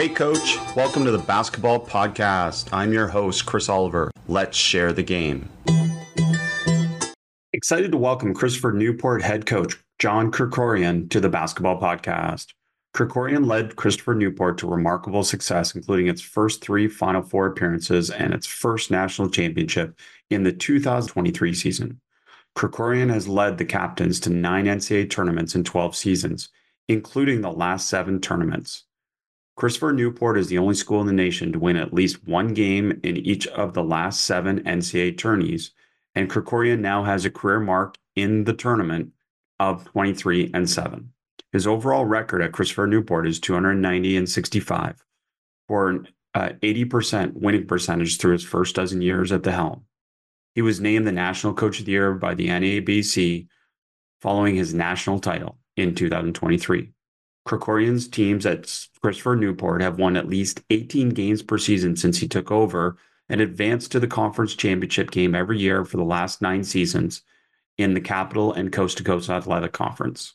Hey, coach, welcome to the Basketball Podcast. I'm your host, Chris Oliver. Let's share the game. Excited to welcome Christopher Newport head coach John Krikorian to the Basketball Podcast. Krikorian led Christopher Newport to remarkable success, including its first three Final Four appearances and its first national championship in the 2023 season. Krikorian has led the captains to nine NCAA tournaments in 12 seasons, including the last seven tournaments. Christopher Newport is the only school in the nation to win at least one game in each of the last seven NCAA tourneys, and Krikorian now has a career mark in the tournament of 23 and 7. His overall record at Christopher Newport is 290 and 65 for an uh, 80% winning percentage through his first dozen years at the helm. He was named the National Coach of the Year by the NABC following his national title in 2023. Krikorian's teams at Christopher Newport have won at least 18 games per season since he took over and advanced to the conference championship game every year for the last nine seasons in the Capital and Coast to Coast Athletic Conference.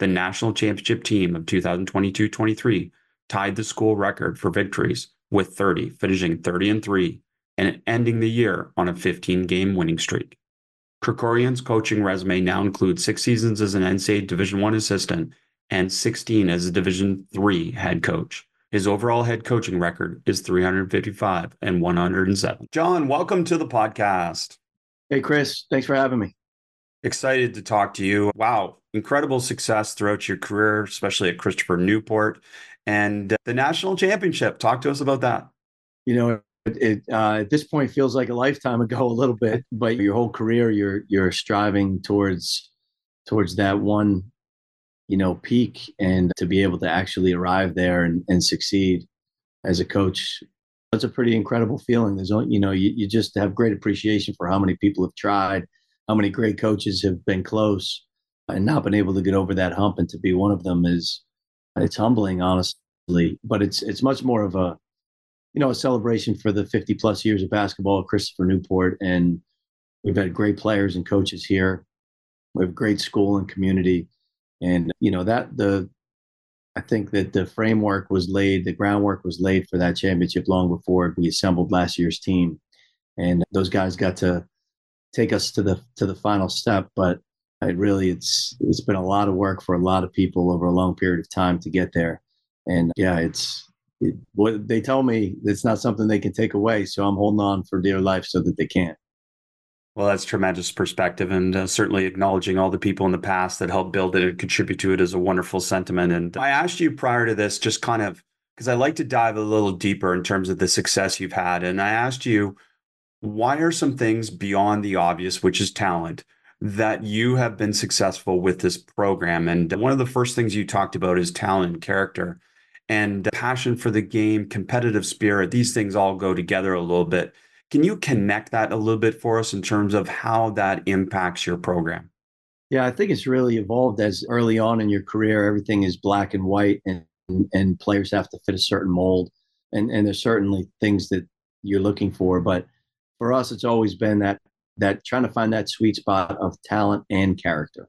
The national championship team of 2022 23 tied the school record for victories with 30, finishing 30 and 3 and ending the year on a 15 game winning streak. Krikorian's coaching resume now includes six seasons as an NCAA Division I assistant and 16 as a Division three head coach. His overall head coaching record is 355 and 107. John, welcome to the podcast. Hey, Chris. Thanks for having me. Excited to talk to you. Wow, incredible success throughout your career, especially at Christopher Newport and the national championship. Talk to us about that. You know, it uh, at this point feels like a lifetime ago, a little bit, but your whole career, you're you're striving towards towards that one you know, peak and to be able to actually arrive there and, and succeed as a coach, that's a pretty incredible feeling. There's, only, you know, you, you just have great appreciation for how many people have tried, how many great coaches have been close and not been able to get over that hump and to be one of them is it's humbling, honestly, but it's, it's much more of a, you know, a celebration for the 50 plus years of basketball at Christopher Newport. And we've had great players and coaches here. We have great school and community and you know that the I think that the framework was laid, the groundwork was laid for that championship long before we assembled last year's team, and those guys got to take us to the to the final step. But it really it's it's been a lot of work for a lot of people over a long period of time to get there, and yeah, it's it, what they tell me it's not something they can take away. So I'm holding on for dear life so that they can't. Well, that's tremendous perspective, and uh, certainly acknowledging all the people in the past that helped build it and contribute to it is a wonderful sentiment. And I asked you prior to this, just kind of because I like to dive a little deeper in terms of the success you've had. And I asked you, why are some things beyond the obvious, which is talent, that you have been successful with this program? And one of the first things you talked about is talent and character and passion for the game, competitive spirit. These things all go together a little bit. Can you connect that a little bit for us in terms of how that impacts your program? Yeah, I think it's really evolved as early on in your career, everything is black and white and, and players have to fit a certain mold. And, and there's certainly things that you're looking for. But for us, it's always been that, that trying to find that sweet spot of talent and character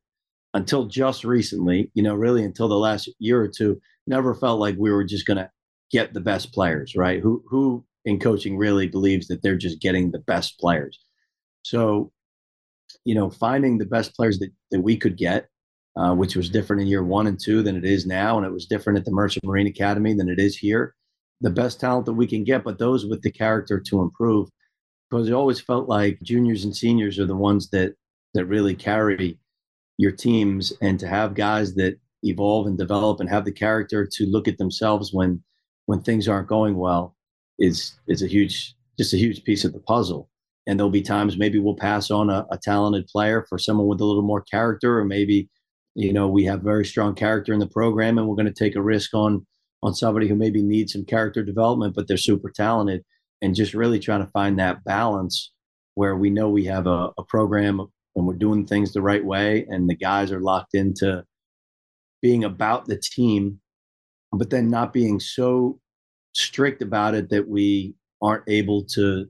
until just recently, you know, really until the last year or two, never felt like we were just going to get the best players, right? Who, who in coaching really believes that they're just getting the best players. So, you know, finding the best players that, that we could get, uh, which was different in year one and two than it is now, and it was different at the Merchant Marine Academy than it is here. The best talent that we can get, but those with the character to improve, because it always felt like juniors and seniors are the ones that that really carry your teams, and to have guys that evolve and develop and have the character to look at themselves when when things aren't going well is is a huge just a huge piece of the puzzle. And there'll be times maybe we'll pass on a, a talented player for someone with a little more character, or maybe you know we have very strong character in the program and we're going to take a risk on on somebody who maybe needs some character development, but they're super talented. And just really trying to find that balance where we know we have a, a program and we're doing things the right way, and the guys are locked into being about the team, but then not being so strict about it that we aren't able to,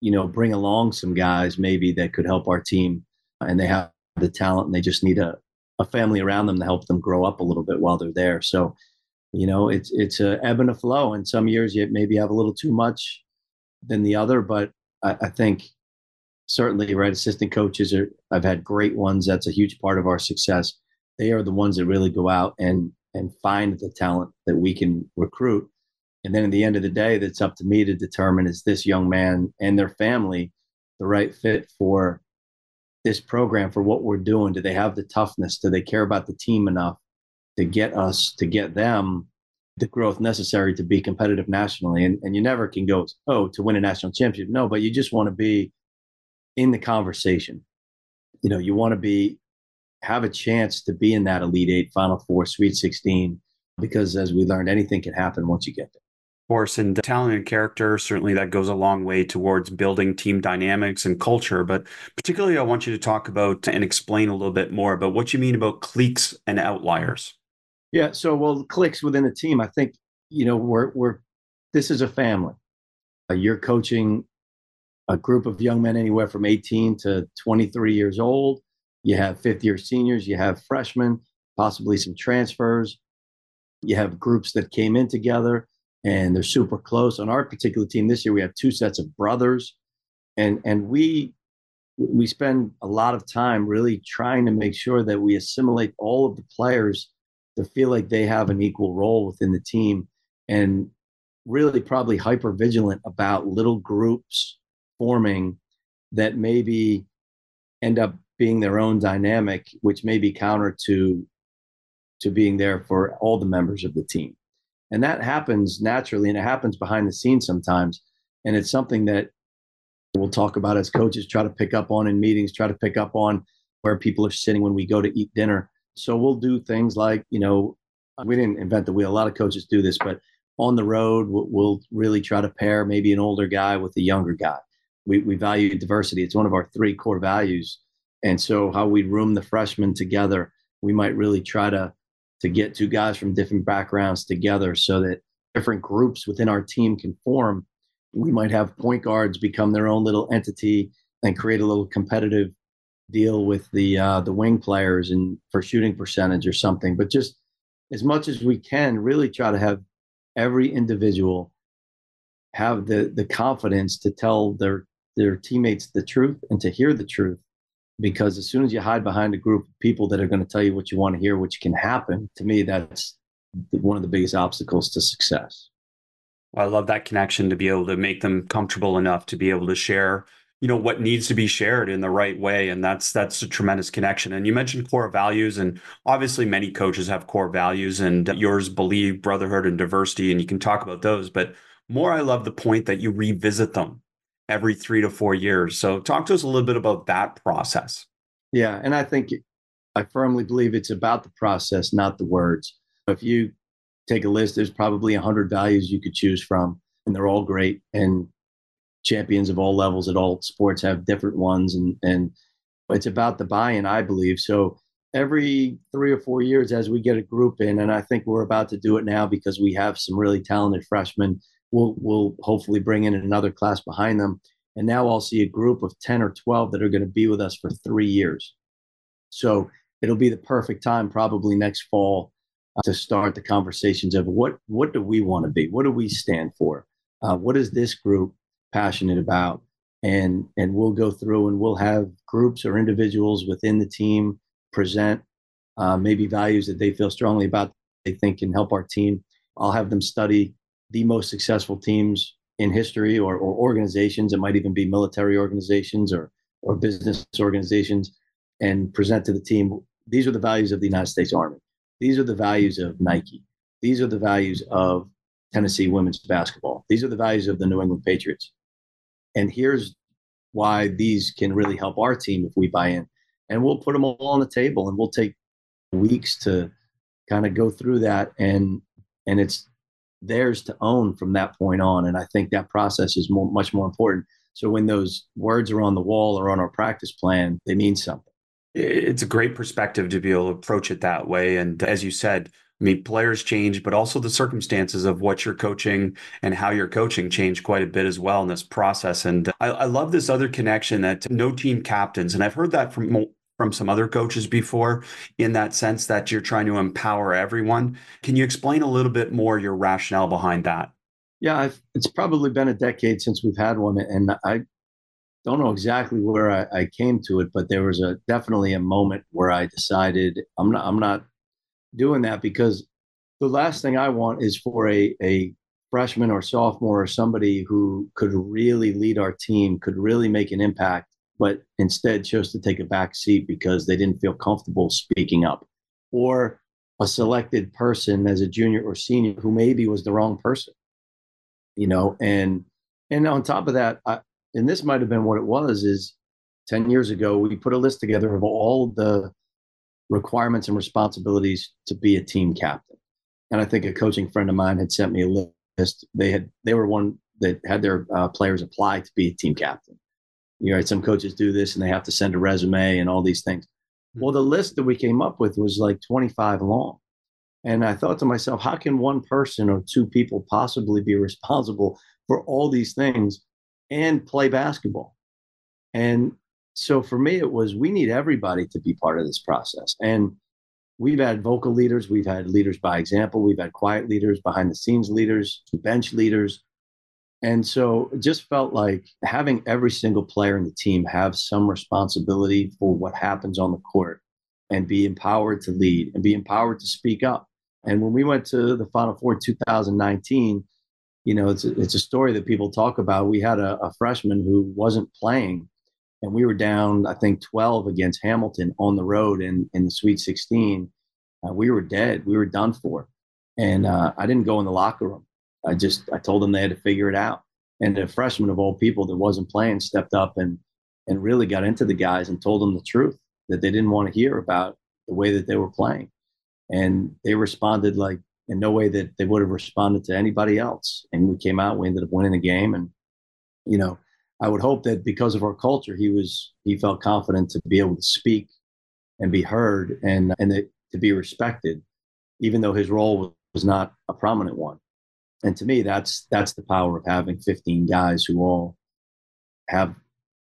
you know, bring along some guys maybe that could help our team uh, and they have the talent and they just need a, a family around them to help them grow up a little bit while they're there. So You know, it's it's a ebb and a flow, and some years you maybe have a little too much than the other, but I, I think certainly right assistant coaches are I've had great ones. That's a huge part of our success. They are the ones that really go out and and find the talent that we can recruit. And then at the end of the day, that's up to me to determine is this young man and their family the right fit for this program for what we're doing? Do they have the toughness? Do they care about the team enough to get us, to get them the growth necessary to be competitive nationally? And, and you never can go, oh, to win a national championship. No, but you just want to be in the conversation. You know, you want to be, have a chance to be in that Elite Eight, Final Four, Sweet 16, because as we learned, anything can happen once you get there course, and talent and character, certainly that goes a long way towards building team dynamics and culture. But particularly, I want you to talk about and explain a little bit more about what you mean about cliques and outliers. Yeah. So, well, cliques within a team, I think, you know, we're, we're, this is a family. Uh, you're coaching a group of young men anywhere from 18 to 23 years old. You have fifth year seniors, you have freshmen, possibly some transfers. You have groups that came in together and they're super close. On our particular team this year, we have two sets of brothers, and and we we spend a lot of time really trying to make sure that we assimilate all of the players to feel like they have an equal role within the team, and really probably hyper vigilant about little groups forming that maybe end up being their own dynamic, which may be counter to to being there for all the members of the team. And that happens naturally and it happens behind the scenes sometimes. And it's something that we'll talk about as coaches, try to pick up on in meetings, try to pick up on where people are sitting when we go to eat dinner. So we'll do things like, you know, we didn't invent the wheel. A lot of coaches do this, but on the road, we'll, really try to pair maybe an older guy with a younger guy. We, we value diversity. It's one of our three core values. And so how we room the freshmen together, we might really try to to get two guys from different backgrounds together so that different groups within our team can form. We might have point guards become their own little entity and create a little competitive deal with the uh, the wing players and for shooting percentage or something. But just as much as we can, really try to have every individual have the the confidence to tell their their teammates the truth and to hear the truth because as soon as you hide behind a group of people that are going to tell you what you want to hear, which can happen, to me, that's one of the biggest obstacles to success. I love that connection to be able to make them comfortable enough to be able to share, you know, what needs to be shared in the right way, and that's that's a tremendous connection. And you mentioned core values, and obviously many coaches have core values, and yours believe brotherhood and diversity, and you can talk about those. But more, I love the point that you revisit them every three to four years. So, talk to us a little bit about that process. Yeah. And I think I firmly believe it's about the process, not the words. If you take a list, there's probably 100 values you could choose from, and they're all great. And champions of all levels at all sports have different ones. And, and it's about the buy in, I believe. So, every three or four years, as we get a group in, and I think we're about to do it now because we have some really talented freshmen we'll we'll hopefully bring in another class behind them. And now I'll see a group of 10 or 12 that are going to be with us for three years. So it'll be the perfect time, probably next fall, uh, to start the conversations of what what do we want to be? What do we stand for? Uh, what is this group passionate about? And and we'll go through and we'll have groups or individuals within the team present uh, maybe values that they feel strongly about. They think can help our team. I'll have them study the most successful teams in history or, or organizations. It might even be military organizations or, or business organizations and present to the team these are the values of the United States Army. These are the values of Nike. These are the values of Tennessee women's basketball. These are the values of the New England Patriots. And here's why these can really help our team if we buy in. And we'll put them all on the table and we'll take weeks to kind of go through that and and it's theirs to own from that point on. And I think that process is more, much more important. So when those words are on the wall or on our practice plan, they mean something. It's a great perspective to be able to approach it that way. And as you said, I mean, players change, but also the circumstances of what you're coaching and how you're coaching change quite a bit as well in this process. And I, I love this other connection that no team captains, and I've heard that from from some other coaches before in that sense that you're trying to empower everyone. Can you explain a little bit more your rationale behind that? Yeah, I've, it's probably been a decade since we've had one, and I don't know exactly where I, I, came to it, but there was a definitely a moment where I decided I'm not I'm not doing that because the last thing I want is for a a freshman or sophomore or somebody who could really lead our team, could really make an impact, but instead chose to take a back seat because they didn't feel comfortable speaking up, or a selected person as a junior or senior who maybe was the wrong person, you know, and and on top of that, I, and this might have been what it was is 10 years ago we put a list together of all the requirements and responsibilities to be a team captain. And i think a coaching friend of mine had sent me a list. They had they were one that had their uh, players apply to be a team captain you know some coaches do this and they have to send a resume and all these things well the list that we came up with was like 25 long and i thought to myself how can one person or two people possibly be responsible for all these things and play basketball. And so for me, it was we need everybody to be part of this process. And we've had vocal leaders, we've had leaders by example, we've had quiet leaders, behind the scenes leaders, bench leaders. And so it just felt like having every single player in the team have some responsibility for what happens on the court and be empowered to lead and be empowered to speak up. And when we went to the Final Four 2019, you know, it's a, it's a story that people talk about. We had a, a freshman who wasn't playing, and we were down, I think, 12 against Hamilton on the road in, in the Sweet 16. Uh, we were dead. We were done for. And uh, I didn't go in the locker room. I just I told them they had to figure it out. And the freshman of all people that wasn't playing stepped up and and really got into the guys and told them the truth that they didn't want to hear about the way that they were playing. And they responded like in no way that they would have responded to anybody else. And we came out, we ended up winning the game. And, you know, I would hope that because of our culture, he was, he felt confident to be able to speak and be heard and, and to be respected, even though his role was not a prominent one. And to me, that's, that's the power of having 15 guys who all have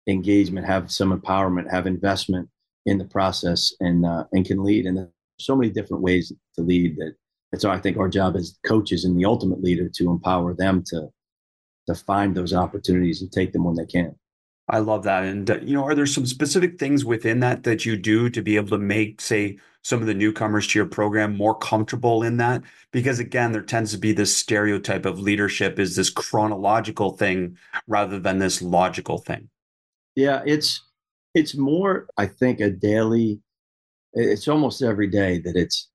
engagement, have some empowerment, have investment in the process and, uh, and can lead. And there's so many different ways to lead that and so I think our job as coaches and the ultimate leader to empower them to to find those opportunities and take them when they can. I love that. And uh, you know, are there some specific things within that that you do to be able to make, say, some of the newcomers to your program more comfortable in that? Because again, there tends to be this stereotype of leadership is this chronological thing rather than this logical thing. Yeah, it's it's more, I think, a daily. It's almost every day that it's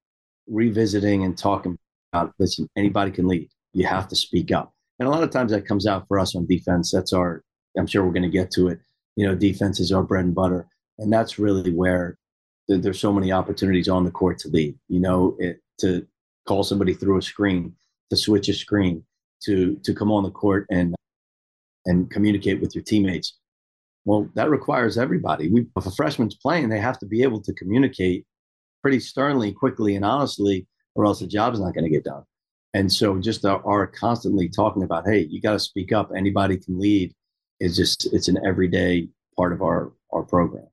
revisiting and talking about listen, anybody can lead. You have to speak up. And a lot of times that comes out for us on defense. That's our, I'm sure we're going to get to it. You know, defense is our bread and butter. And that's really where there's so many opportunities on the court to lead, you know, it, to call somebody through a screen, to switch a screen, to, to come on the court and, and communicate with your teammates. Well, that requires everybody. We, if a freshman's playing, they have to be able to communicate pretty sternly, quickly, and honestly, or else the job's not going to get done. And so, just uh, our, our constantly talking about, hey, you got to speak up. Anybody can lead. Is just it's an everyday part of our our program.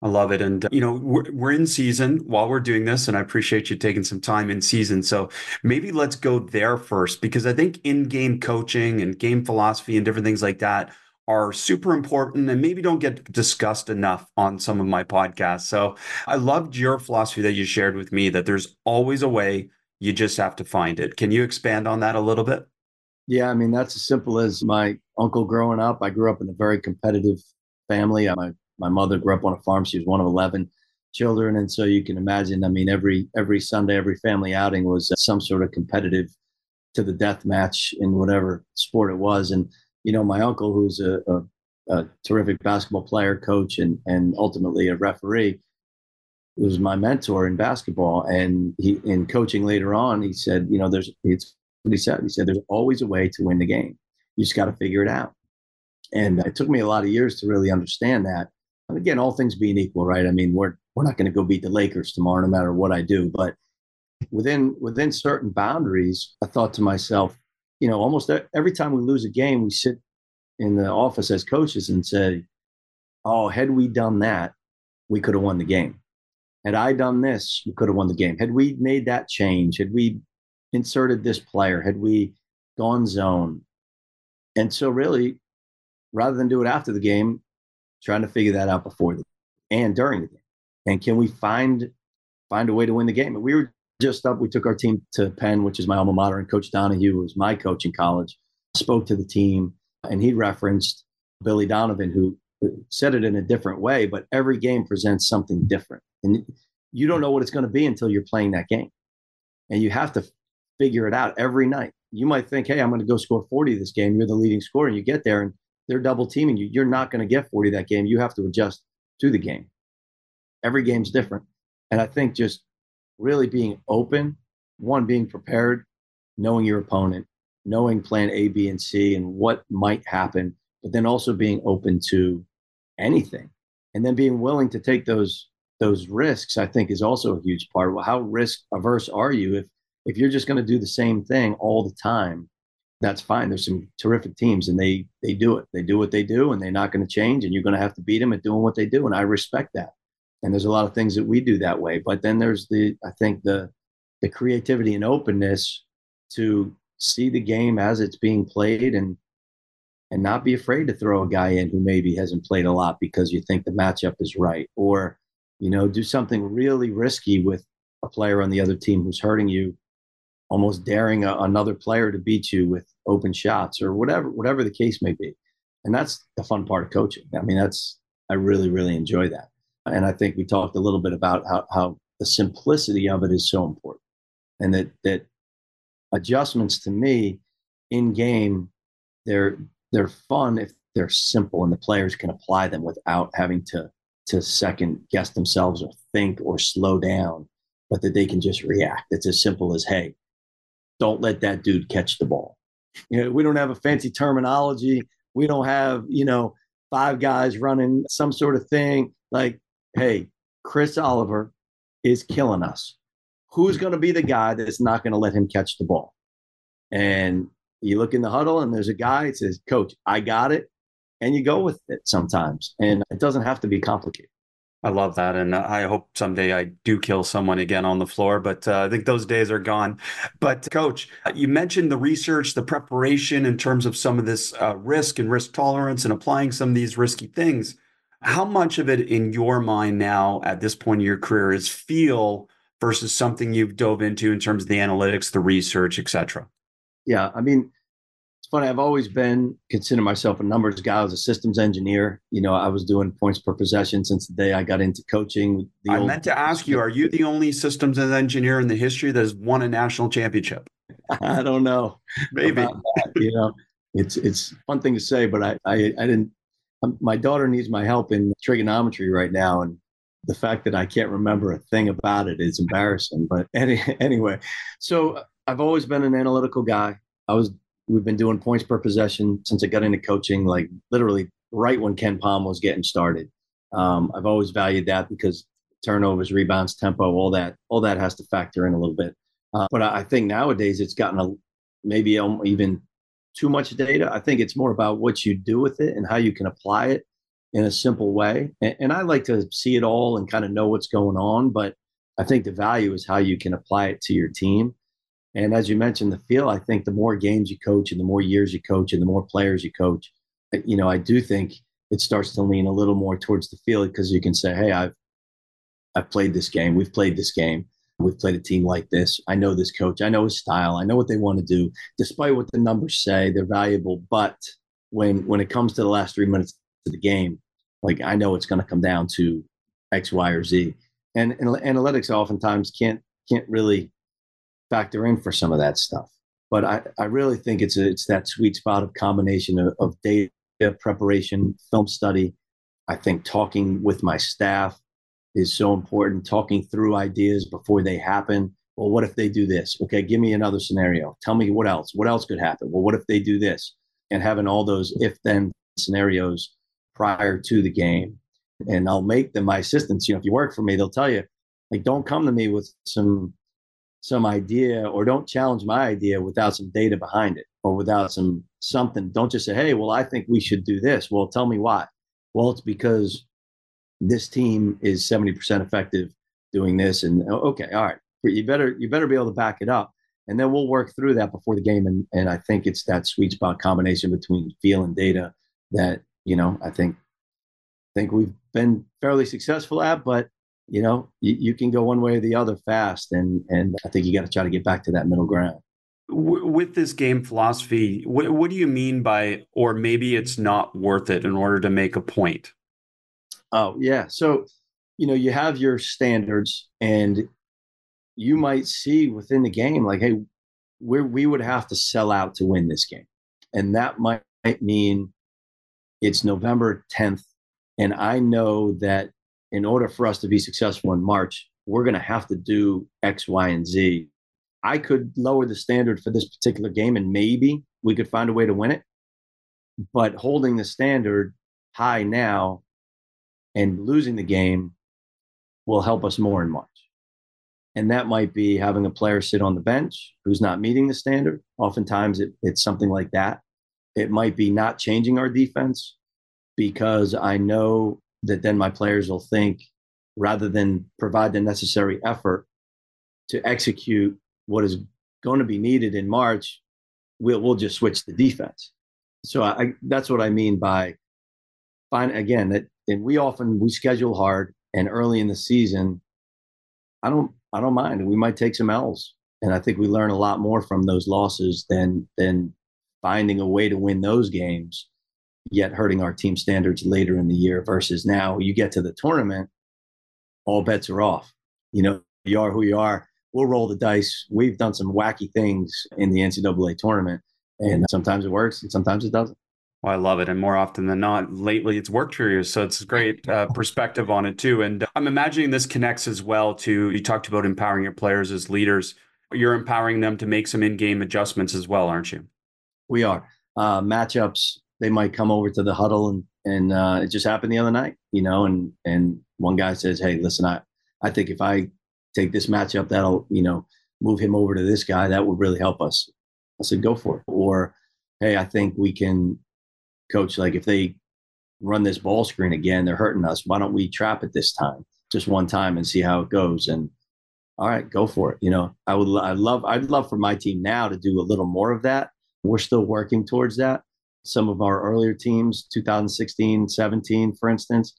I love it. And, uh, you know, we're, we're in season while we're doing this, and I appreciate you taking some time in season. So maybe let's go there first, because I think in game coaching and game philosophy and different things like that are super important and maybe don't get discussed enough on some of my podcasts. So I loved your philosophy that you shared with me that there's always a way, you just have to find it. Can you expand on that a little bit? Yeah, I mean, that's as simple as my uncle growing up. I grew up in a very competitive family. My, my mother grew up on a farm. She was one of 11 children. And so you can imagine, I mean, every, every Sunday, every family outing was uh, some sort of competitive to the death match in whatever sport it was. And you know, my uncle, who's a, a, a terrific basketball player, coach, and and ultimately a referee, was my mentor in basketball. And he in coaching later on, he said, you know, there's it's what he said. He said, there's always a way to win the game. You just got to figure it out. And it took me a lot of years to really understand that. And again, all things being equal, right? I mean, we're we're not going to go beat the Lakers tomorrow, no matter what I do. But within within certain boundaries, I thought to myself, you know, almost every time we lose a game, we sit in the office as coaches and say, "Oh, had we done that, we could have won the game. Had I done this, we could have won the game. Had we made that change, had we inserted this player, had we gone zone. And so, really, rather than do it after the game, trying to figure that out before the and during the game. And can we find find a way to win the game? And we were just up. We took our team to Penn, which is my alma mater, and Coach Donahue, who was my coach in college, spoke to the team, and he referenced Billy Donovan, who uh, said it in a different way, but every game presents something different. And you don't know what it's going to be until you're playing that game. And you have to figure it out every night. You might think, hey, I'm going to go score 40 this game. You're the leading scorer, and you get there and they're double teaming you. You're not going to get 40 that game. You have to adjust to the game. Every game's different. And I think just really being open, one, being prepared, knowing your opponent, knowing plan A, B, and C and what might happen, but then also being open to anything. And then being willing to take those those risks, I think, is also a huge part. Well, how risk averse are you if if you're just going to do the same thing all the time? That's fine. There's some terrific teams, and they they do it. They do what they do, and they're not going to change. And you're going to have to beat them at doing what they do. And I respect that. And there's a lot of things that we do that way. But then there's the I think the the creativity and openness to see the game as it's being played and and not be afraid to throw a guy in who maybe hasn't played a lot because you think the matchup is right or you know do something really risky with a player on the other team who's hurting you almost daring a, another player to beat you with open shots or whatever whatever the case may be. And that's the fun part of coaching. I mean that's i really really enjoy that. And i think we talked a little bit about how, how the simplicity of it is so important and that that adjustments to me in game they're they're fun if they're simple and the players can apply them without having to to second guess themselves or think or slow down but that they can just react. It's as simple as hey don't let that dude catch the ball you know we don't have a fancy terminology we don't have you know five guys running some sort of thing like hey chris oliver is killing us who's going to be the guy that's not going to let him catch the ball? And you look in the huddle and there's a guy that says, Coach, I got it. And you go with it sometimes. And it doesn't have to be complicated. I love that. And I hope someday I do kill someone again on the floor, but uh, I think those days are gone. But, coach, you mentioned the research, the preparation in terms of some of this uh, risk and risk tolerance and applying some of these risky things. How much of it in your mind now at this point in your career is feel versus something you've dove into in terms of the analytics, the research, etc. Yeah, I mean, it's funny. I've always been consider myself a numbers guy. I was a systems engineer. You know, I was doing points per possession since the day I got into coaching. I old- meant to ask you: Are you the only systems engineer in the history that has won a national championship? I don't know. Maybe you know, it's it's fun thing to say, but I I, I didn't. Um, my daughter needs my help in trigonometry right now, and the fact that I can't remember a thing about it is embarrassing. But any, anyway, so I've always been an analytical guy. I was we've been doing points per possession since I got into coaching, like literally right when Ken Pom was getting started. Um, I've always valued that because turnovers, rebounds, tempo, all that, all that has to factor in a little bit. Uh, but I, I think nowadays it's gotten a maybe even too much data. I think it's more about what you do with it and how you can apply it in a simple way. And, and I like to see it all and kind of know what's going on. But I think the value is how you can apply it to your team. And as you mentioned, the feel, I think the more games you coach and the more years you coach and the more players you coach, you know, I do think it starts to lean a little more towards the field because you can say, hey, I've I've played this game. We've played this game. We've played a team like this. I know this coach. I know his style. I know what they want to do. Despite what the numbers say, they're valuable. But when when it comes to the last three minutes of the game, like I know it's going to come down to X, Y, or Z. And, and analytics oftentimes can't can't really factor in for some of that stuff. But I, I really think it's a, it's that sweet spot of combination of, of data preparation, film study. I think talking with my staff is so important. Talking through ideas before they happen. Well, what if they do this? Okay, give me another scenario. Tell me what else. What else could happen? Well, what if they do this? And having all those if then scenarios prior to the game. And I'll make them my assistants. You know, if you work for me, they'll tell you, like, don't come to me with some some idea or don't challenge my idea without some data behind it or without some something. Don't just say, hey, well, I think we should do this. Well, tell me why. Well, it's because this team is 70% effective doing this. And oh, okay, all right, you better you better be able to back it up. And then we'll work through that before the game. And and I think it's that sweet spot combination between feel and data that, you know, I think think we've been fairly successful at, but you know, you, you can go one way or the other fast. And and I think you got to try to get back to that middle ground with this game philosophy, what, what, do you mean by, or maybe it's not worth it in order to make a point? Oh, yeah. So, you know, you have your standards, and you might see within the game, like, hey, we we would have to sell out to win this game. And that might mean it's November 10th. And I know that in order for us to be successful in March, we're going to have to do X, Y, and Z I could lower the standard for this particular game and maybe we could find a way to win it. But holding the standard high now and losing the game will help us more in March. And that might be having a player sit on the bench who's not meeting the standard. Oftentimes it, it's something like that. It might be not changing our defense because I know that then my players will think rather than provide the necessary effort to execute what is going to be needed in March, we'll we'll just switch the defense. So I, that's what I mean by fine again that and we often we schedule hard and early in the season. I don't I don't mind. We might take some L's, and I think we learn a lot more from those losses than than finding a way to win those games, yet hurting our team standards later in the year. Versus now, you get to the tournament, all bets are off. You know, you are who you are we'll roll the dice. We've done some wacky things in the NCAA tournament, and sometimes it works and sometimes it doesn't. Well, I love it. And more often than not, lately it's worked for you. So it's a great uh, perspective on it too. And I'm imagining this connects as well to you talked about empowering your players as leaders. You're empowering them to make some in game adjustments as well, aren't you? We are. Uh, matchups, they might come over to the huddle and, and uh, it just happened the other night, you know, and, and one guy says, Hey, listen, I, I think if I take this matchup that'll you know move him over to this guy that would really help us. I said go for it. Or hey i think we can coach like if they run this ball screen again they're hurting us why don't we trap it this time just one time and see how it goes? And all right go for it. You know i would i love i'd love for my team now to do a little more of that. We're still working towards that some of our earlier teams 2016 17 for instance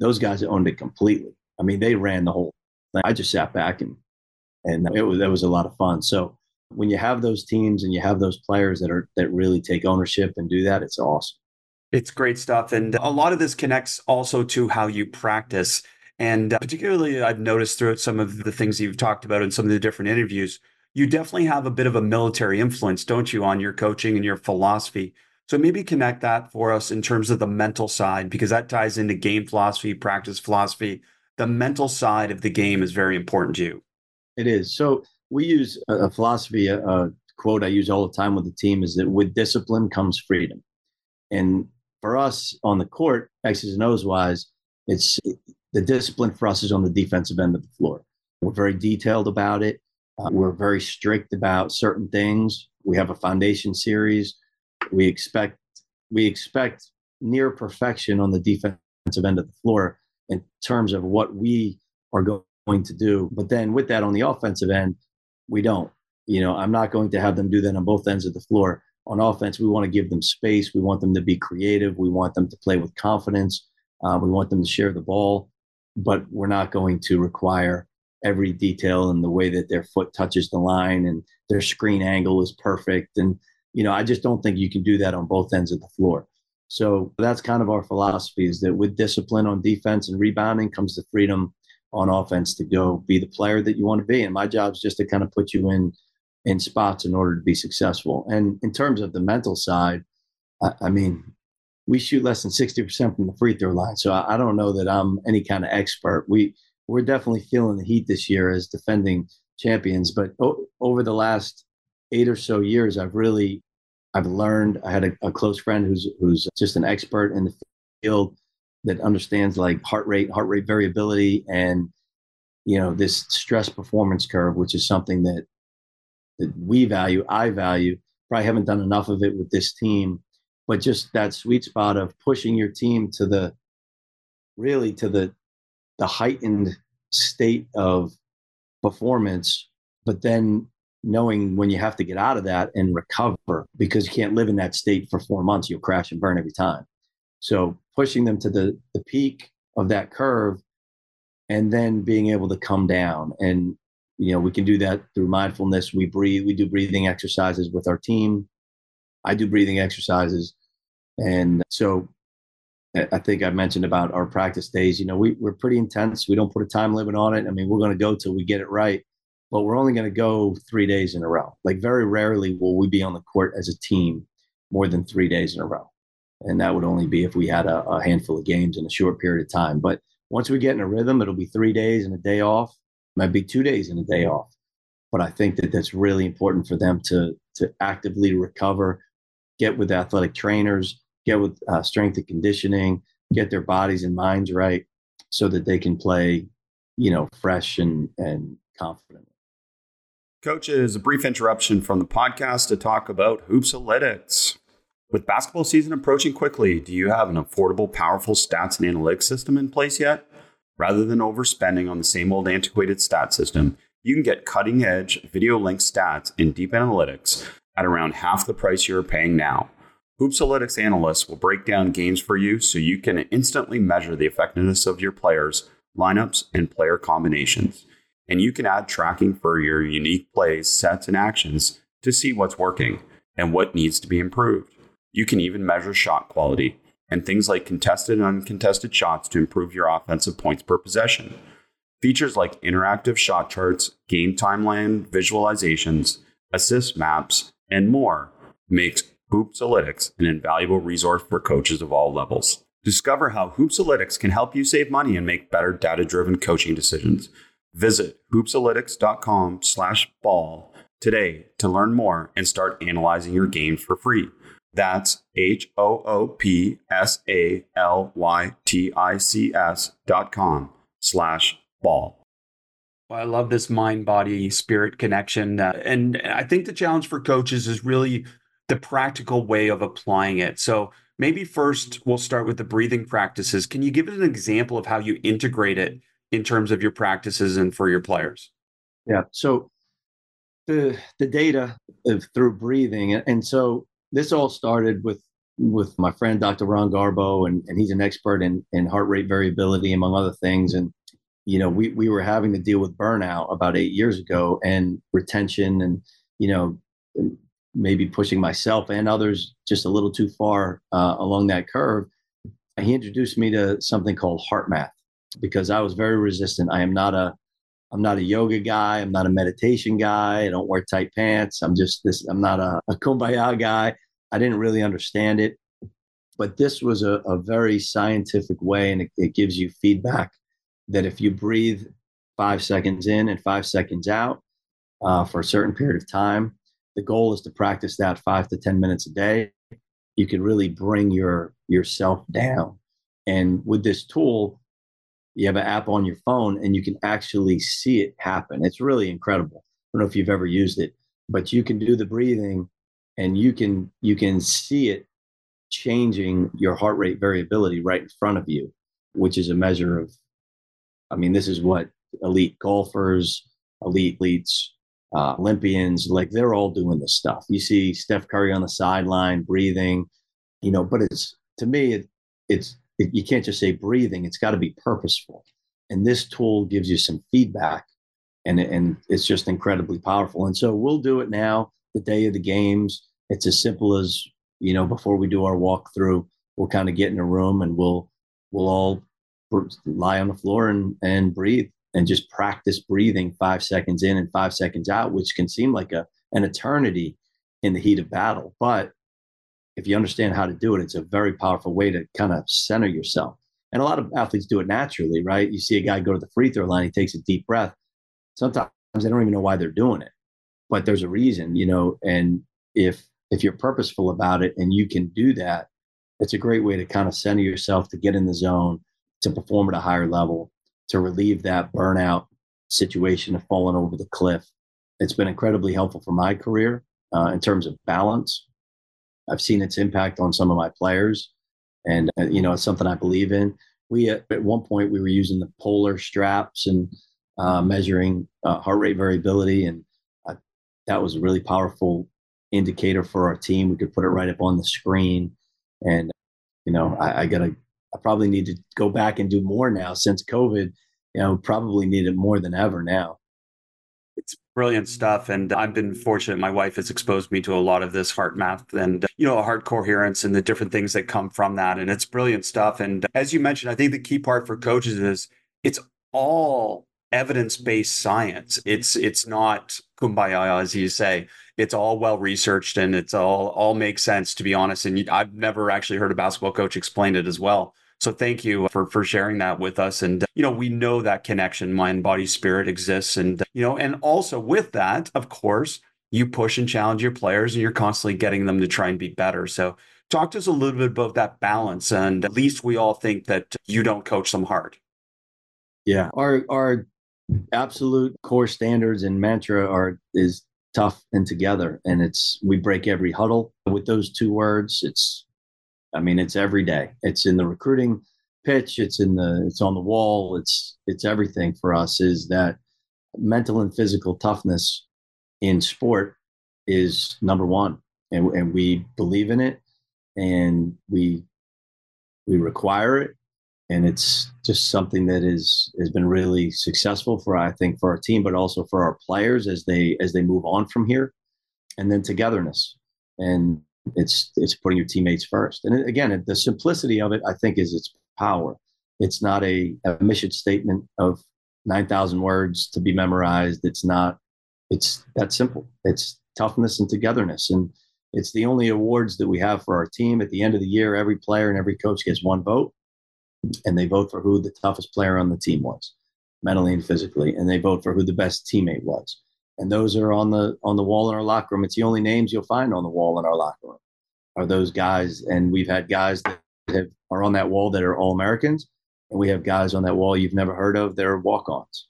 those guys owned it completely i mean they ran the whole thing. I just sat back and and it was that was a lot of fun. So when you have those teams and you have those players that are that really take ownership and do that, it's awesome. It's great stuff, and a lot of this connects also to how you practice. And uh, particularly, I've noticed throughout some of the things you've talked about in some of the different interviews, you definitely have a bit of a military influence, don't you, on your coaching and your philosophy. So maybe connect that for us in terms of the mental side, because that ties into game philosophy, practice philosophy, the mental side of the game is very important to you. It is. So we use a, philosophy, a, a quote I use all the time with the team is that with discipline comes freedom. And for us on the court, X's and O's wise, it's the discipline for us is on the defensive end of the floor. We're very detailed about it. Uh, we're very strict about certain things. We have a foundation series. We expect we expect near perfection on the defensive end of the floor in terms of what we are going to do. But then with that on the offensive end, we don't. You know, I'm not going to have them do that on both ends of the floor. On offense, we want to give them space. We want them to be creative. We want them to play with confidence. Uh, we want them to share the ball, but we're not going to require every detail and the way that their foot touches the line and their screen angle is perfect. And, you know, I just don't think you can do that on both ends of the floor. So that's kind of our philosophy is that with discipline on defense and rebounding comes the freedom on offense to go be the player that you want to be. And my job is just to kind of put you in in spots in order to be successful. And in terms of the mental side, I, I mean, we shoot less than 60% from the free throw line. So I, I don't know that I'm any kind of expert. We we're definitely feeling the heat this year as defending champions. But o- over the last eight or so years, I've really I've learned. I had a, a close friend who's who's just an expert in the field that understands like heart rate, heart rate variability, and you know this stress performance curve, which is something that that we value, I value. Probably haven't done enough of it with this team, but just that sweet spot of pushing your team to the really to the the heightened state of performance, but then knowing when you have to get out of that and recover because you can't live in that state for four months, you'll crash and burn every time. So pushing them to the, the peak of that curve and then being able to come down. And, you know, we can do that through mindfulness. We breathe, we do breathing exercises with our team. I do breathing exercises. And so I think I mentioned about our practice days. You know, we, we're pretty intense. We don't put a time limit on it. I mean, we're going to go till we get it right, but we're only going to go three days in a row. Like, very rarely will we be on the court as a team more than three days in a row. And that would only be if we had a, a handful of games in a short period of time. But once we get in a rhythm, it'll be three days and a day off. Might be two days and a day off. But I think that that's really important for them to to actively recover, get with athletic trainers, get with uh, strength and conditioning, get their bodies and minds right so that they can play, you know, fresh and, and confident. Coaches, a brief interruption from the podcast to talk about Hoopsalytics. With basketball season approaching quickly, do you have an affordable, powerful stats and analytics system in place yet? Rather than overspending on the same old antiquated stat system, you can get cutting edge video link stats and deep analytics at around half the price you're paying now. Hoopsalytics analysts will break down games for you so you can instantly measure the effectiveness of your players, lineups, and player combinations. And you can add tracking for your unique plays, sets, and actions to see what's working and what needs to be improved. You can even measure shot quality and things like contested and uncontested shots to improve your offensive points per possession. Features like interactive shot charts, game timeline visualizations, assist maps, and more makes Hoopsalytics, an invaluable resource for coaches of all levels. Discover how Hoopsalytics can help you save money and make better data-driven coaching decisions. Visit hoopsalytics.com slash ball today to learn more and start analyzing your games for free. That's H O O P S A L Y T I C S dot com slash ball. Well, I love this mind body spirit connection. Uh, and I think the challenge for coaches is really the practical way of applying it. So maybe first mm-hmm. we'll start with the breathing practices. Can you give us an example of how you integrate it in terms of your practices and for your players? Yeah. So the the data of, through breathing, and so this all started with with my friend Dr. Ron Garbo, and, and he's an expert in in heart rate variability among other things. And you know, we we were having to deal with burnout about eight years ago, and retention, and you know, maybe pushing myself and others just a little too far uh, along that curve, he introduced me to something called HeartMath because I was very resistant. I am not a I'm not a yoga guy. I'm not a meditation guy. I don't wear tight pants. I'm just this. I'm not a, a kumbaya guy. I didn't really understand it, but this was a, a very scientific way, and it, it gives you feedback that if you breathe five seconds in and five seconds out uh, for a certain period of time, the goal is to practice that five to 10 minutes a day. You can really bring your yourself down. And with this tool, you have an app on your phone and you can actually see it happen. It's really incredible. I don't know if you've ever used it, but you can do the breathing and you can you can see it changing your heart rate variability right in front of you, which is a measure of I mean, this is what elite golfers, elite elites, uh, Olympians, like they're all doing this stuff. You see Steph Curry on the sideline breathing, you know, but it's to me, it, it's it, you can't just say breathing. It's got to be purposeful, and this tool gives you some feedback, and and it's just incredibly powerful. And so we'll do it now, the day of the games. It's as simple as you know, before we do our walkthrough, we'll kind of get in a room and we'll we'll all lie on the floor and and breathe and just practice breathing five seconds in and five seconds out, which can seem like a, an eternity in the heat of battle. But if you understand how to do it, it's a very powerful way to kind of center yourself. And a lot of athletes do it naturally, right? You see a guy go to the free throw line, he takes a deep breath. Sometimes they don't even know why they're doing it, but there's a reason, you know. And if if you're purposeful about it and you can do that, it's a great way to kind of center yourself to get in the zone, to perform at a higher level, to relieve that burnout situation of falling over the cliff. It's been incredibly helpful for my career uh, in terms of balance. I've seen its impact on some of my players, and uh, you know it's something I believe in. We at, at one point we were using the polar straps and uh, measuring uh, heart rate variability, and uh, that was a really powerful indicator for our team. We could put it right up on the screen, and you know, I, I gotta, I probably need to go back and do more now since COVID. You know, probably need it more than ever now. It's brilliant stuff. And I've been fortunate. My wife has exposed me to a lot of this HeartMath and, you know, heart coherence and the different things that come from that. And it's brilliant stuff. And as you mentioned, I think the key part for coaches is it's all evidence-based science. It's it's not kumbaya, as you say. It's all well researched and it's all all makes sense. To be honest, and I've never actually heard a basketball coach explain it as well. So thank you for for sharing that with us. And you know, we know that connection, mind, body, spirit exists, and you know, and also with that, of course, you push and challenge your players, and you're constantly getting them to try and be better. So talk to us a little bit about that balance. And at least we all think that you don't coach them hard. Yeah, our our absolute core standards and mantra are is tough and together and it's we break every huddle with those two words. It's i mean it's every day. It's in the recruiting pitch. It's in the it's on the wall. It's it's everything for us is that mental and physical toughness in sport is number one and, and we believe in it and we we require it and it's just something that is has been really successful for I think for our team, but also for our players as they as they move on from here, and then togetherness, and it's it's putting your teammates first. And again, the simplicity of it, I think, is its power. It's not a, a mission statement of nine thousand words to be memorized. It's not. It's that simple. It's toughness and togetherness, and it's the only awards that we have for our team. At the end of the year, every player and every coach gets one vote and they vote for who the toughest player on the team was, mentally and physically, and they vote for who the best teammate was. And those are on the on the wall in our locker room. It's the only names you'll find on the wall in our locker room are those guys. And we've had guys that have, are on that wall that are all Americans, and we have guys on that wall you've never heard of. They're walk-ons,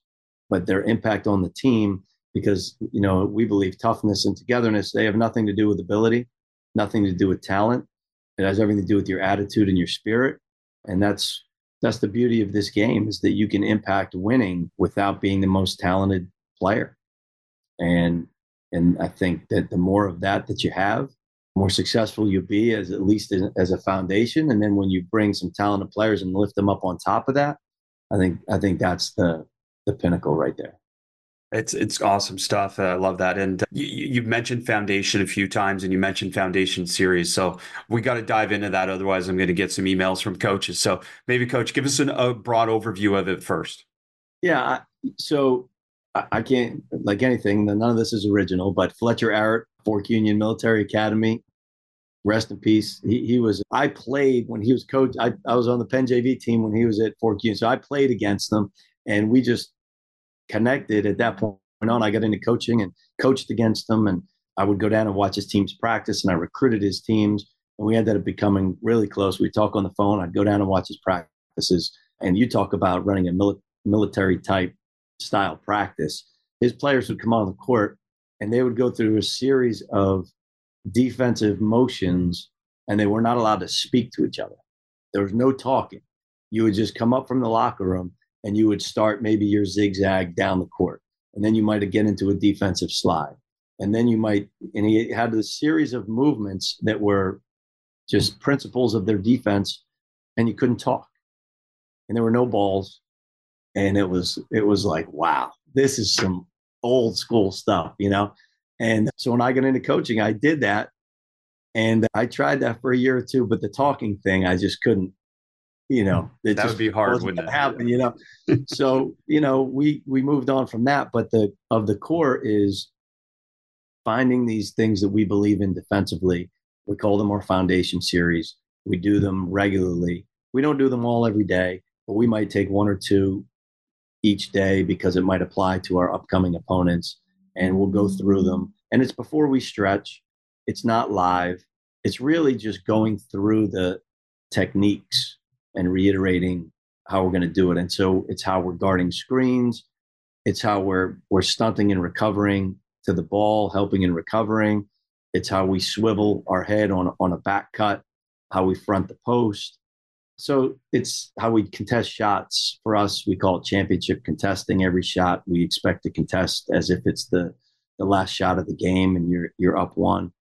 but their impact on the team because you know we believe toughness and togetherness they have nothing to do with ability, nothing to do with talent. It has everything to do with your attitude and your spirit and that's that's the beauty of this game is that you can impact winning without being the most talented player. And and i think that the more of that that you have more successful you'll be as at least as, as a foundation. And then when you bring some talented players and lift them up on top of that i think i think that's the the pinnacle right there it's it's awesome stuff. Uh, I love that. And uh, you, you mentioned foundation a few times, and you mentioned foundation series. So we got to dive into that. Otherwise, I'm going to get some emails from coaches. So maybe, coach, give us an, a broad overview of it first. Yeah. So I can't like anything. None of this is original. But Fletcher Arritt, Fork Union Military Academy, rest in peace. He, he was. I played when he was coach. I I was on the Penn JV team when he was at Fork Union. So I played against them, and we just connected at that point on. I got into coaching and coached against them, and I would go down and watch his teams practice, and I recruited his teams, and we ended up becoming really close. We'd talk on the phone. I'd go down and watch his practices, and you talk about running a mili- military type style practice. His players would come on the court, and they would go through a series of defensive motions, and they were not allowed to speak to each other. There was no talking. You would just come up from the locker room and you would start maybe your zigzag down the court. And then you might get into a defensive slide. And then you might, and he had a series of movements that were just principles of their defense, and you couldn't talk. And there were no balls. And it was, it was like, wow, this is some old school stuff, you know? And so when I got into coaching, I did that. And I tried that for a year or two, but the talking thing, I just couldn't, you know mm. that would be hard wouldn't it? happen you know? So you know we we moved on from that but the of the core is finding these things that we believe in defensively. We call them our foundation series. We do mm. them regularly. We don't do them all every day but we might take one or two each day because it might apply to our upcoming opponents and we'll go through them. And it's before we stretch. It's not live. It's really just going through the techniques and reiterating how we're going to do it. And so it's how we're guarding screens. It's how we're we're stunting and recovering to the ball, helping and recovering. It's how we swivel our head on on a back cut, how we front the post. So it's how we contest shots. For us, we call it championship contesting. Every shot we expect to contest as if it's the the last shot of the game and you're you're up one.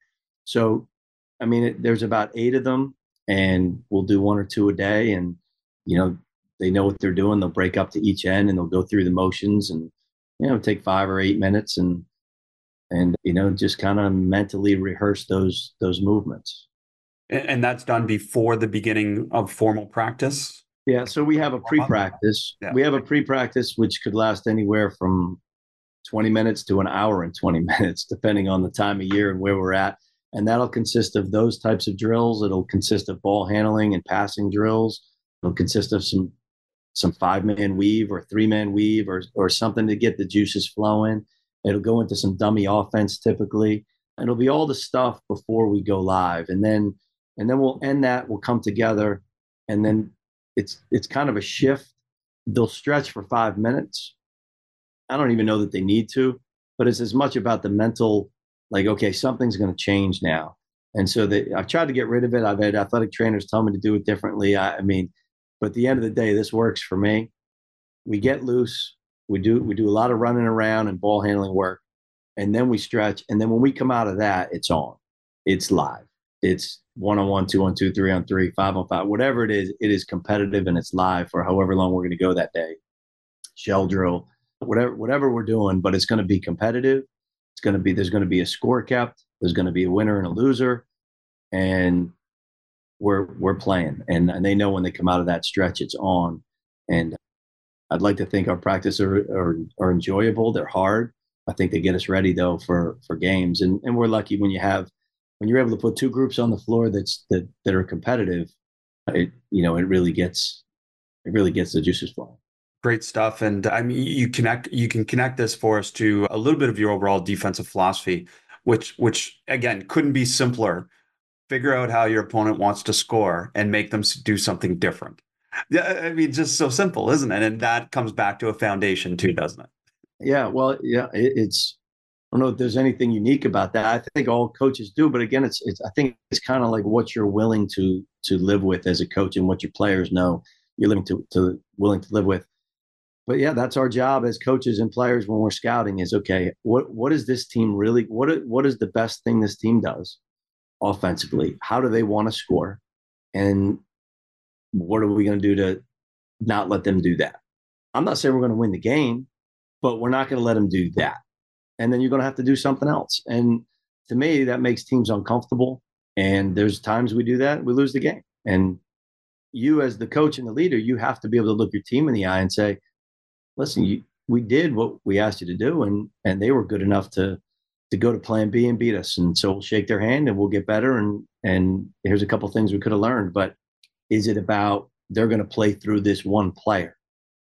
So, I mean, it, there's about eight of them, and we'll do one or two a day. And you know, they know what they're doing. They'll break up to each end and they'll go through the motions and you know take five or eight minutes and and you know just kind of mentally rehearse those those movements. And that's done before the beginning of formal practice. Yeah, so we have a pre-practice. Yeah. We have a pre-practice which could last anywhere from 20 minutes to an hour and 20 minutes, depending on the time of year and where we're at. And that'll consist of those types of drills. It'll consist of ball handling and passing drills. It'll consist of some some five man weave or three man weave or or something to get the juices flowing. It'll go into some dummy offense typically. And it'll be all the stuff before we go live. And then and then we'll end that, we'll come together, and then it's it's kind of a shift. They'll stretch for five minutes I don't even know that they need to, but it's as much about the mental, like, okay, something's going to change now. And so they, I've tried to get rid of it. I've had athletic trainers tell me to do it differently. I, I mean, but at the end of the day, this works for me. We get loose. We do we do a lot of running around and ball handling work, and then we stretch. And then when we come out of that, it's on. It's live. It's one on one, two on two, three on three, five on five, whatever it is. It is competitive and it's live for however long we're going to go that day. Shell drill, whatever whatever we're doing, but it's going to be competitive. It's going to be there's going to be a score kept. There's going to be a winner and a loser, and we're we're playing. And, and they know when they come out of that stretch, it's on. And I'd like to think our practice are, are are enjoyable. They're hard. I think they get us ready though for for games. And and we're lucky when you have when you're able to put two groups on the floor that's that that are competitive. It you know it really gets it really gets the juices flowing. Great stuff. And I mean, you connect, you can connect this for us to a little bit of your overall defensive philosophy, which, which again, couldn't be simpler. Figure out how your opponent wants to score and make them do something different. Yeah, I mean, just so simple, isn't it? And that comes back to a foundation too, doesn't it? Yeah. Well, yeah, it, it's. I don't know if there's anything unique about that. I think all coaches do, but again, it's. it's I think it's kind of like what you're willing to to live with as a coach and what your players know you're living to to willing to live with but yeah, that's our job as coaches and players when we're scouting is okay, what what is this team really what what is the best thing this team does offensively? How do they want to score? And what are we going to do to not let them do that? I'm not saying we're going to win the game, but we're not going to let them do that. And then you're going to have to do something else. And to me, that makes teams uncomfortable. And there's times we do that, we lose the game. And you, as the coach and the leader, you have to be able to look your team in the eye and say, listen, you, we did what we asked you to do, and and they were good enough to to go to Plan B and beat us. And so we'll shake their hand and we'll get better. And and here's a couple things we could have learned. But is it about they're going to play through this one player?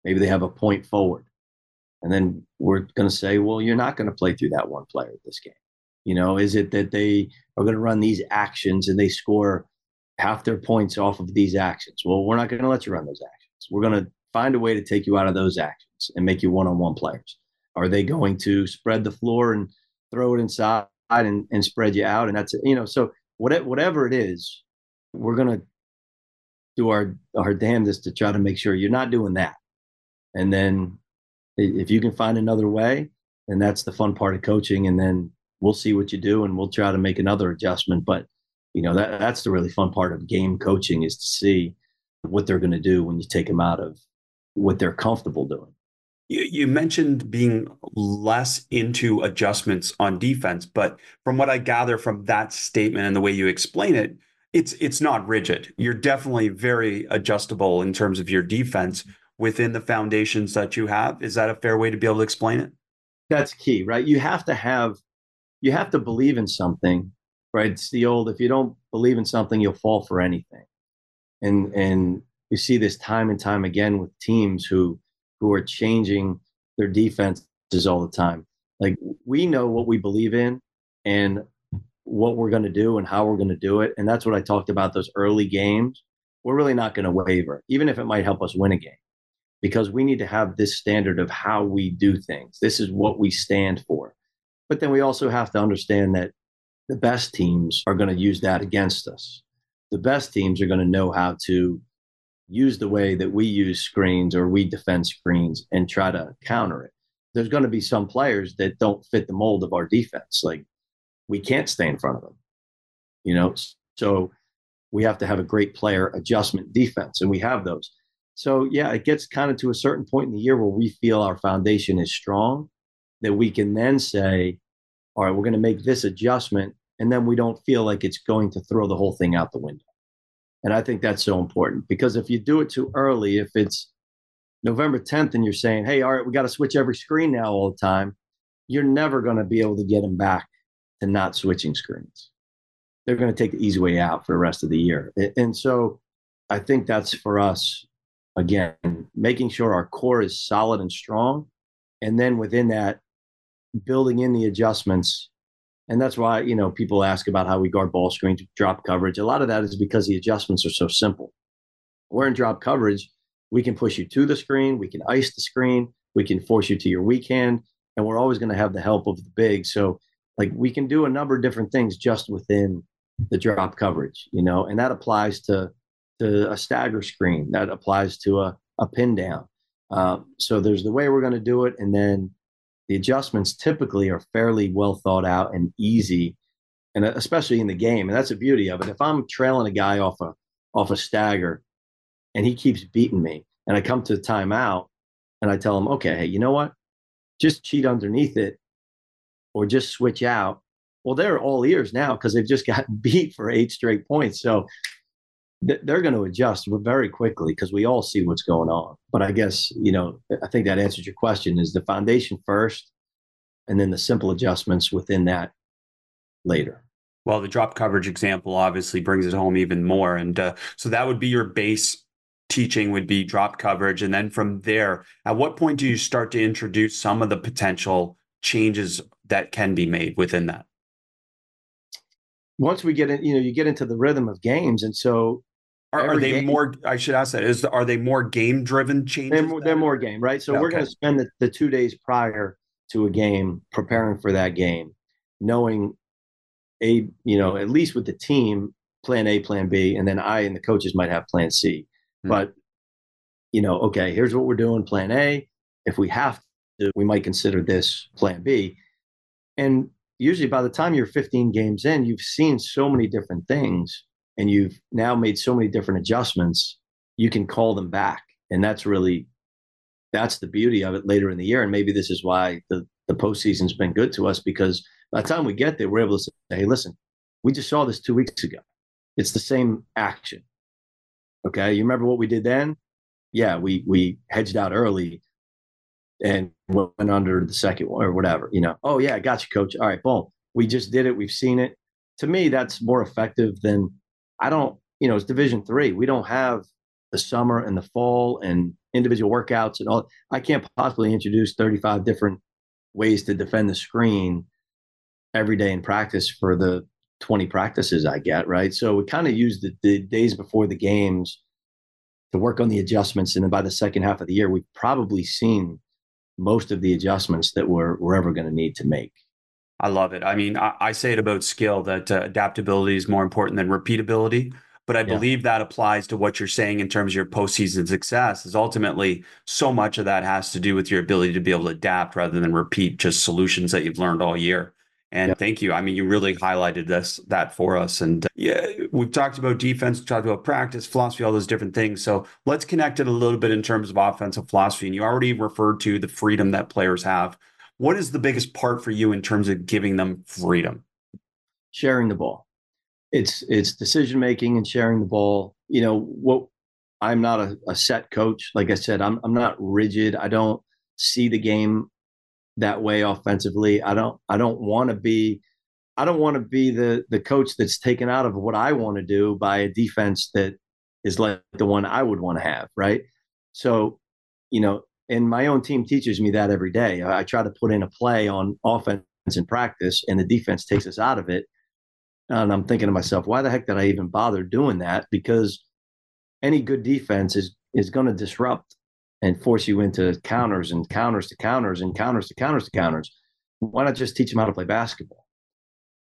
Maybe they have a point forward, and then we're going to say, well, you're not going to play through that one player this game. You know, is it that they are going to run these actions and they score half their points off of these actions? Well, we're not going to let you run those actions. We're going to find a way to take you out of those actions and make you one-on-one players. Are they going to spread the floor and throw it inside and, and spread you out? And that's you know, so whatever whatever it is, we're gonna do our our damnedest to try to make sure you're not doing that. And then if you can find another way, then that's the fun part of coaching. And then we'll see what you do and we'll try to make another adjustment. But you know, that that's the really fun part of game coaching is to see what they're going to do when you take them out of what they're comfortable doing. You, you mentioned being less into adjustments on defense, but from what I gather from that statement and the way you explain it, it's it's not rigid. You're definitely very adjustable in terms of your defense within the foundations that you have. Is that a fair way to be able to explain it? That's key, right? You have to have you have to believe in something, right? It's the old if you don't believe in something, you'll fall for anything. And and you see this time and time again with teams who who are changing their defenses all the time. Like we know what we believe in and what we're going to do and how we're going to do it, and that's what I talked about those early games. We're really not going to waver, even if it might help us win a game, because we need to have this standard of how we do things. This is what we stand for. But then we also have to understand that the best teams are going to use that against us. The best teams are going to know how to use the way that we use screens or we defend screens and try to counter it. There's going to be some players that don't fit the mold of our defense. Like we can't stay in front of them, you know. So we have to have a great player adjustment defense, and we have those. So yeah, it gets kind of to a certain point in the year where we feel our foundation is strong, that we can then say, all right, we're going to make this adjustment, and then we don't feel like it's going to throw the whole thing out the window. And I think that's so important because if you do it too early, if it's November 10th and you're saying, hey, all right, we got to switch every screen now all the time, you're never going to be able to get them back to not switching screens. They're going to take the easy way out for the rest of the year. And so I think that's for us, again, making sure our core is solid and strong. And then within that, building in the adjustments and that's why, you know, people ask about how we guard ball screens, drop coverage. A lot of that is because the adjustments are so simple. We're in drop coverage. We can push you to the screen. We can ice the screen. We can force you to your weak hand. And we're always going to have the help of the big. So, like, we can do a number of different things just within the drop coverage, you know, and that applies to, to a stagger screen. That applies to a, a pin down. Uh, so, there's the way we're going to do it. And then the adjustments typically are fairly well thought out and easy, and especially in the game. And that's the beauty of it. If I'm trailing a guy off a off a stagger, and he keeps beating me, and I come to the timeout, and I tell him, okay, hey, you know what? Just cheat underneath it, or just switch out. Well, they're all ears now because they've just gotten beat for eight straight points. So they're going to adjust very quickly because we all see what's going on. But I guess, you know, I think that answers your question is the foundation first and then the simple adjustments within that later. Well, the drop coverage example obviously brings it home even more. And uh, so that would be your base teaching would be drop coverage. And then from there, at what point do you start to introduce some of the potential changes that can be made within that? once we get in, you know, you get into the rhythm of games, and so are, are they game, more? I should ask that. Is are they more game driven changes? They're more, they're more, game, right? So okay. we're going to spend the, the two days prior to a game preparing for that game, knowing a you know at least with the team plan A, plan B, and then I and the coaches might have plan C. Hmm. But you know, okay, here's what we're doing. Plan A. If we have to, we might consider this plan B. And usually by the time you're 15 games in, you've seen so many different things and you've now made so many different adjustments, you can call them back. And that's really that's the beauty of it later in the year. And maybe this is why the, the postseason's been good to us because by the time we get there, we're able to say, hey, listen, we just saw this two weeks ago. It's the same action. Okay. You remember what we did then? Yeah, we we hedged out early and went under the second one or whatever, you know. Oh yeah, I got you, coach. All right, boom. We just did it. We've seen it. To me, that's more effective than I don't, you know, it's division three. We don't have the summer and the fall and individual workouts and all. I can't possibly introduce 35 different ways to defend the screen every day in practice for the 20 practices I get, right? So we kind of use the, the days before the games to work on the adjustments. And then by the second half of the year, we've probably seen most of the adjustments that we're, we're ever going to need to make. I love it. I mean, I, I say it about skill that uh, adaptability is more important than repeatability. But I yeah. believe that applies to what you're saying in terms of your postseason success. Is ultimately so much of that has to do with your ability to be able to adapt rather than repeat just solutions that you've learned all year. And yeah. thank you. I mean, you really highlighted this that for us. And uh, yeah, we've talked about defense, we've talked about practice, philosophy, all those different things. So let's connect it a little bit in terms of offensive philosophy. And you already referred to the freedom that players have. What is the biggest part for you in terms of giving them freedom? Sharing the ball. It's it's decision making and sharing the ball. You know what? I'm not a, a set coach. Like I said, I'm I'm not rigid. I don't see the game that way offensively. I don't I don't want to be I don't want to be the the coach that's taken out of what I want to do by a defense that is like the one I would want to have, right? So, you know, and my own team teaches me that every day. I try to put in a play on offense in practice, and the defense takes us out of it. And I'm thinking to myself, why the heck did I even bother doing that? Because any good defense is is going to disrupt and force you into counters and counters to counters and counters to counters to counters. Why not just teach them how to play basketball?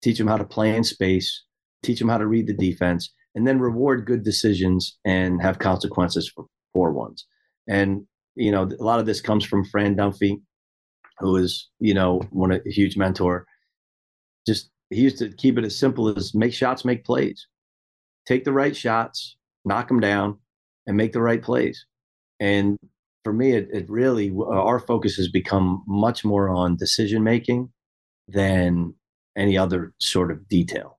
Teach them how to play in space, teach them how to read the defense, and then reward good decisions and have consequences for poor ones. And you know, a lot of this comes from Fran Dunphy, who is you know one a huge mentor. Just he used to keep it as simple as make shots, make plays, take the right shots, knock them down, and make the right plays. And for me, it, it really uh, our focus has become much more on decision making than any other sort of detail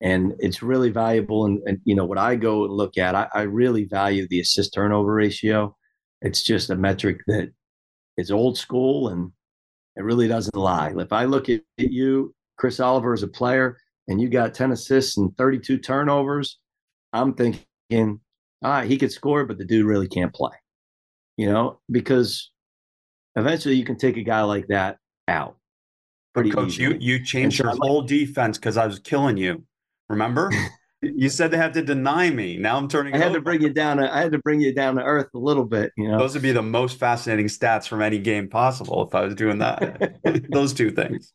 and it's really valuable. And, and, you know what I go and look at, I, I, really value the assist turnover ratio. It's just a metric that is old school and it really doesn't lie. If I look at, you, Chris Oliver, as a player, and you got 10 assists and 32 turnovers, I'm thinking, ah, he could score, but the dude really can't play. You know, because eventually you can take a guy like that out. Pretty Coach, easily. you you changed your whole defense because I was killing you. Remember? you said they had to deny me. Now I'm turning. I had over. to bring you down. To, I had to bring you down to earth a little bit. You know, those would be the most fascinating stats from any game possible if I was doing that. those two things.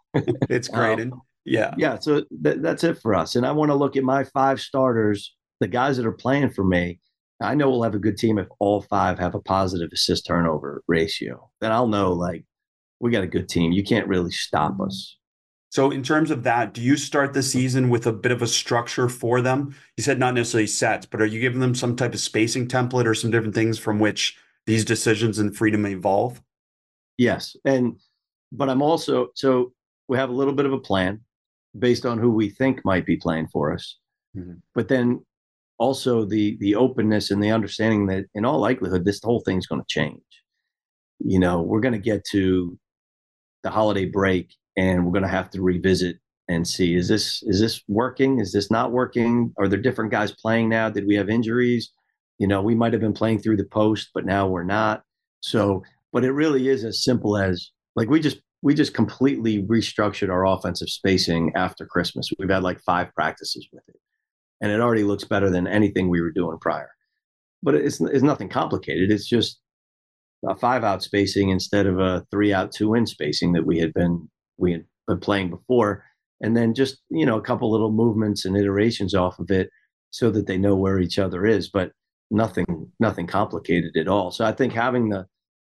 It's great. Um, and yeah, yeah. So th- that's it for us. And I want to look at my five starters, the guys that are playing for me. I know we'll have a good team if all five have a positive assist turnover ratio. Then I'll know like we got a good team. You can't really stop us. So, in terms of that, do you start the season with a bit of a structure for them? You said not necessarily sets, but are you giving them some type of spacing template or some different things from which these decisions and freedom evolve? Yes. And, but I'm also, so we have a little bit of a plan based on who we think might be playing for us. Mm-hmm. But then also the the openness and the understanding that in all likelihood this whole thing's going to change. You know, we're going to get to the holiday break and we're going to have to revisit and see is this is this working? Is this not working? Are there different guys playing now? Did we have injuries? You know we might have been playing through the post but now we're not. So but it really is as simple as like we just we just completely restructured our offensive spacing after christmas. We've had like five practices with it and it already looks better than anything we were doing prior. But it's, it's nothing complicated. It's just a five out spacing instead of a three out two in spacing that we had been we had been playing before, and then just you know a couple little movements and iterations off of it so that they know where each other is, but nothing nothing complicated at all. So I think having the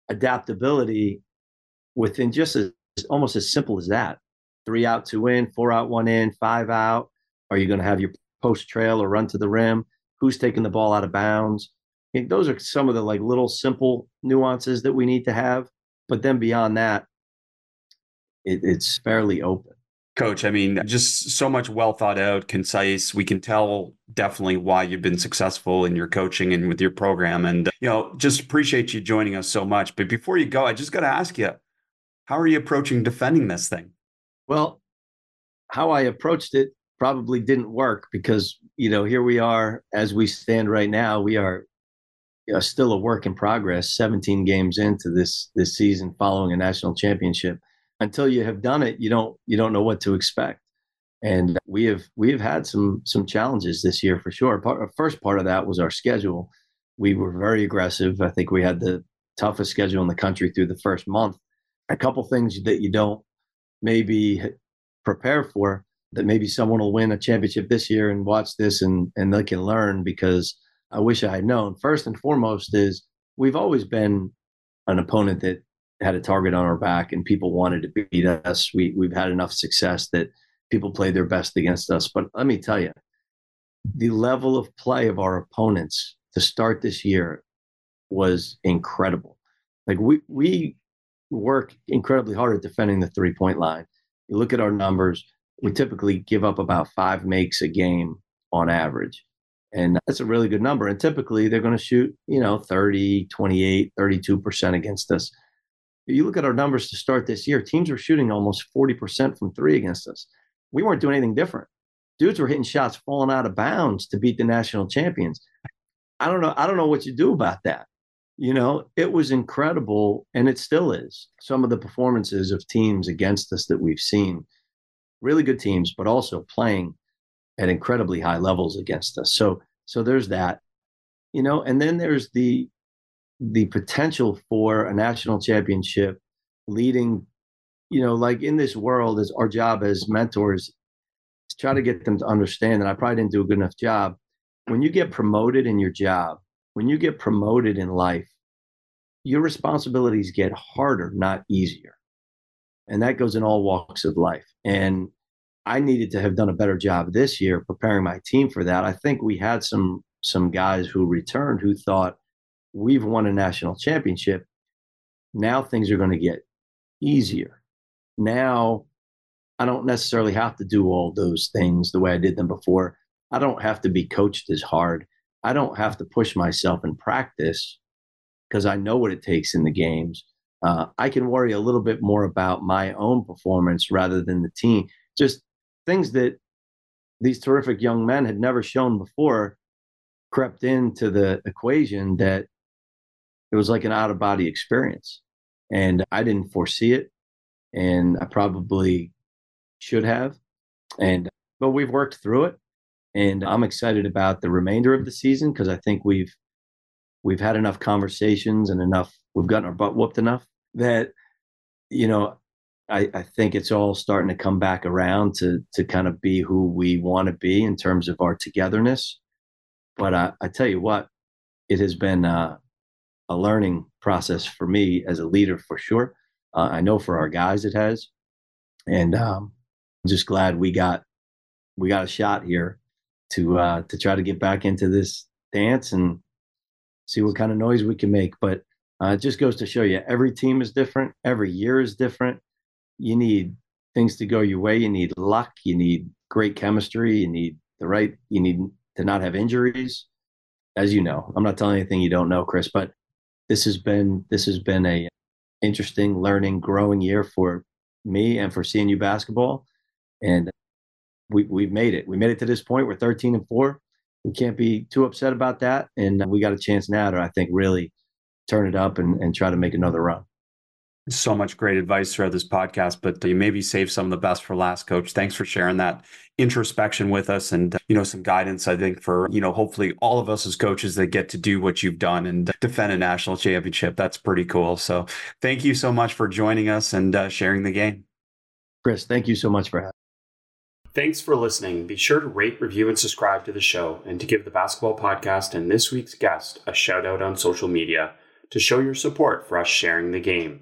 adaptability within just as almost as simple as that three out two in four out one in five out are you going to have your post trail or run to the rim who's taking the ball out of bounds those are some of the like little simple nuances that we need to have but then beyond that it, it's fairly open. Coach, I mean, just so much well thought out, concise. We can tell definitely why you've been successful in your coaching and with your program. And, uh, you know, just appreciate you joining us so much. But before you go, I just got to ask you, how are you approaching defending this thing? Well, how I approached it probably didn't work because, you know, here we are as we stand right now. We are you know, still a work in progress, 17 games into this this season following a national championship until you have done it, you don't you don't know what to expect. And we have we have had some some challenges this year for sure. Part, first part of that was our schedule. We were very aggressive. I think we had the toughest schedule in the country through the first month. A couple things that you don't maybe prepare for that maybe someone will win a championship this year and watch this and and they can learn because I wish I had known. First and foremost is we've always been an opponent that had a target on our back and people wanted to beat us. We we've had enough success that people play their best against us. But let me tell you, the level of play of our opponents to start this year was incredible. Like we we work incredibly hard at defending the three point line. You look at our numbers, we typically give up about five makes a game on average. And that's a really good number. And typically they're going to shoot, you know, 30, 28, 32% against us you look at our numbers to start this year, teams were shooting almost 40% from three against us. We weren't doing anything different. Dudes were hitting shots falling out of bounds to beat the national champions. I don't know. I don't know what you do about that. You know, it was incredible, and it still is. Some of the performances of teams against us that we've seen, really good teams, but also playing at incredibly high levels against us. So, so there's that. You know, and then there's the the potential for a national championship leading you know like in this world as our job as mentors is try to get them to understand and i probably didn't do a good enough job when you get promoted in your job, when you get promoted in life, your responsibilities get harder, not easier. And that goes in all walks of life. And I needed to have done a better job this year preparing my team for that. I think we had some some guys who returned who thought we've won a national championship. Now things are going to get easier. Now I don't necessarily have to do all those things the way I did them before. I don't have to be coached as hard. I don't have to push myself in practice because I know what it takes in the games. Uh, I can worry a little bit more about my own performance rather than the team. Just things that these terrific young men had never shown before crept into the equation that it was like an out of body experience. And I didn't foresee it. And I probably should have. And, but we've worked through it. And I'm excited about the remainder of the season because I think we've, we've had enough conversations and enough, we've gotten our butt whooped enough that, you know, I, I think it's all starting to come back around to to kind of be who we want to be in terms of our togetherness. But I, I tell you what, it has been uh, a learning process for me as a leader for sure. Uh, I know for our guys it has, and um, I'm just glad we got we got a shot here to uh, to try to get back into this dance and see what kind of noise we can make. But uh, it just goes to show you every team is different, every year is different you need things to go your way. You need luck. You need great chemistry. You need the right. You need to not have injuries. As you know, I'm not telling anything you don't know, Chris. But this has been this has been a interesting, learning, growing year for me and for CNU basketball. And we we've made it. We made it to this point. We're 13 and four. We can't be too upset about that. And we got a chance now to, I think, really turn it up and, and try to make another run so much great advice throughout this podcast, but you maybe save some of the best for last, coach. Thanks for sharing that introspection with us and, you know, some guidance, I think, for, you know, hopefully all of us as coaches that get to do what you've done and defend a national championship. That's pretty cool. So thank you so much for joining us and uh, sharing the game. Chris, thank you so much for having Thanks for listening. Be sure to rate, review, and subscribe to the show and to give the basketball podcast and this week's guest a shout out on social media to show your support for us sharing the game.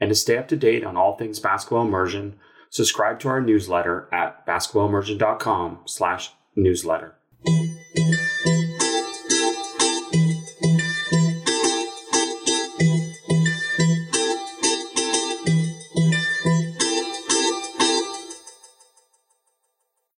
And to stay up to date on all things basketball immersion, subscribe to our newsletter at basketballimmersion.com slash newsletter.